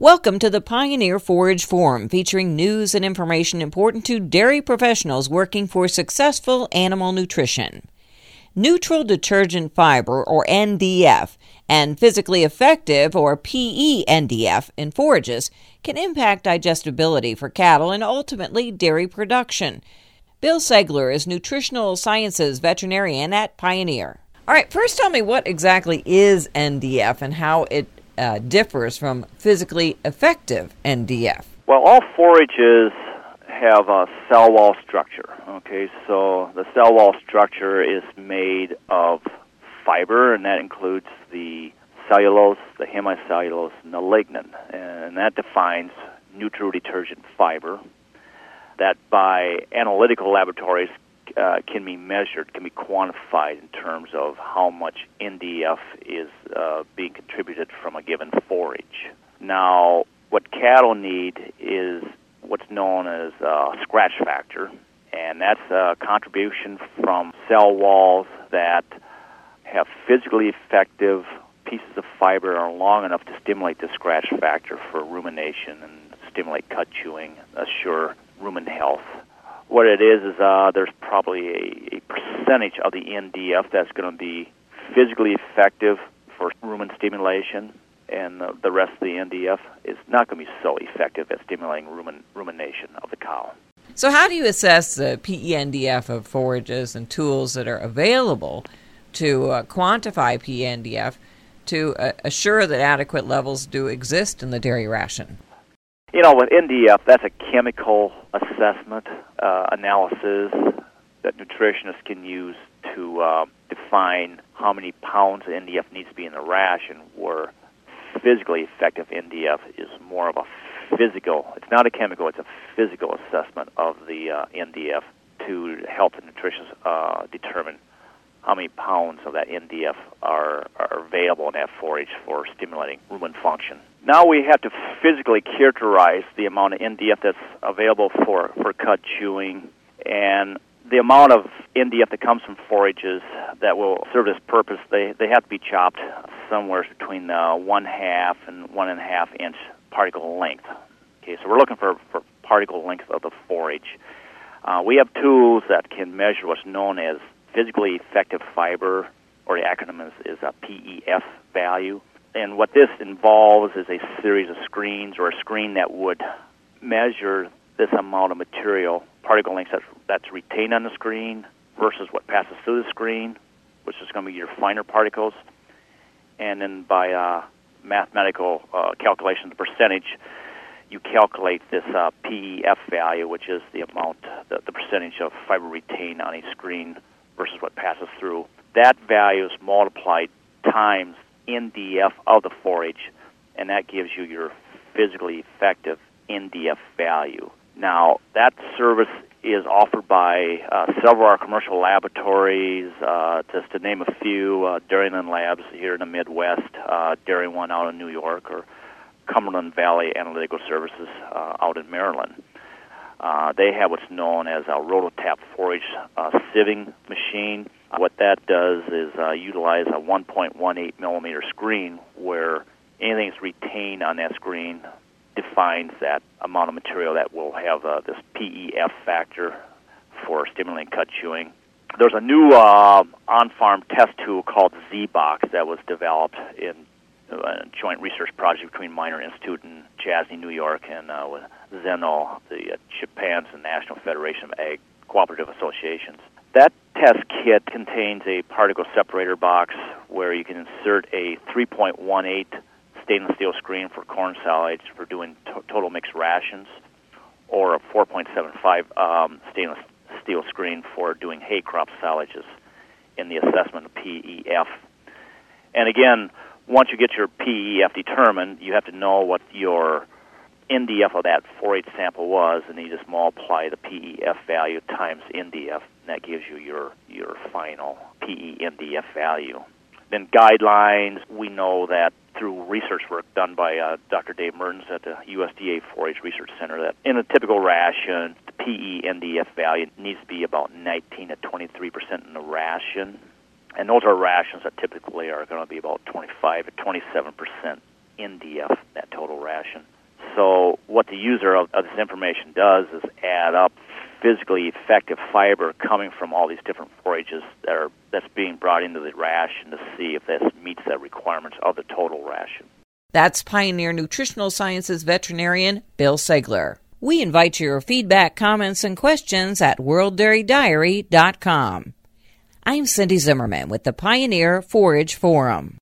Welcome to the Pioneer Forage Forum, featuring news and information important to dairy professionals working for successful animal nutrition. Neutral detergent fiber, or NDF, and physically effective, or PENDF, in forages can impact digestibility for cattle and ultimately dairy production. Bill Seglar is nutritional sciences veterinarian at Pioneer. All right, first tell me what exactly is NDF and how it uh, differs from physically effective NDF? Well, all forages have a cell wall structure. Okay, so the cell wall structure is made of fiber, and that includes the cellulose, the hemicellulose, and the lignin, and that defines nutrient fiber. That by analytical laboratories uh, can be measured, can be quantified in terms of how much NDF is uh, being contributed from a given forage. Now, what cattle need is what's known as uh, scratch factor, and that's a contribution from cell walls that have physically effective pieces of fiber are long enough to stimulate the scratch factor for rumination and stimulate cud chewing, assure rumen health what it is is uh, there's probably a, a percentage of the NDF that's going to be physically effective for rumen stimulation, and the, the rest of the NDF is not going to be so effective at stimulating rumen, rumination of the cow. So, how do you assess the PENDF of forages and tools that are available to uh, quantify PENDF to uh, assure that adequate levels do exist in the dairy ration? You know, with NDF, that's a chemical assessment uh, analysis that nutritionists can use to uh, define how many pounds of NDF needs to be in the ration, where physically effective NDF is more of a physical, it's not a chemical, it's a physical assessment of the uh, NDF to help the nutritionists uh, determine how many pounds of that NDF are, are available in that forage for stimulating rumen function. Now we have to physically characterize the amount of NDF that's available for, for cud chewing and the amount of NDF that comes from forages that will serve this purpose, they, they have to be chopped somewhere between uh, one half and one and a half inch particle length. Okay, so we're looking for, for particle length of the forage. Uh, we have tools that can measure what's known as physically effective fiber, or the acronym is, is a PEF value. And what this involves is a series of screens or a screen that would measure this amount of material, particle length that's, that's retained on the screen versus what passes through the screen, which is going to be your finer particles. And then by uh, mathematical uh, calculation, the percentage, you calculate this uh, PEF value, which is the amount, the, the percentage of fiber retained on a screen versus what passes through. That value is multiplied times NDF of the forage, and that gives you your physically effective NDF value. Now, that service is offered by uh, several of our commercial laboratories, uh, just to name a few, uh, Labs here in the Midwest, uh, One out in New York, or Cumberland Valley Analytical Services uh, out in Maryland. Uh, they have what's known as a Ro-Tap forage uh, sieving machine. What that does is uh, utilize a 1.18 millimeter screen where anything that's retained on that screen defines that amount of material that will have uh, this PEF factor for stimulating cud chewing. There's a new uh, on-farm test tool called ZBox that was developed in a joint research project between Miner Institute in Chazy, New York, and uh, ZEN-NOH, the uh, Japan's National Federation of Ag Cooperative Associations. That test kit contains a particle separator box where you can insert a 3.18 stainless steel screen for corn silage for doing to- total mixed rations, or a 4.75 um, stainless steel screen for doing hay crop silages in the assessment of PEF. And again, once you get your PEF determined, you have to know what your NDF of that forage sample was, and you just multiply the PEF value times NDF, and that gives you your your final PE NDF value. Then guidelines, we know that through research work done by uh, Dr. Dave Mertens at the USDA Forage Research Center that in a typical ration, the PE NDF value needs to be about 19 to 23 percent in the ration, and those are rations that typically are going to be about 25 to 27 percent NDF, that total ration. So what the user of, of this information does is add up physically effective fiber coming from all these different forages that are that's being brought into the ration to see if this meets the requirements of the total ration. That's Pioneer Nutritional Sciences veterinarian Bill Seglar. We invite your feedback, comments, and questions at worlddairydiary.com. I'm Cindy Zimmerman with the Pioneer Forage Forum.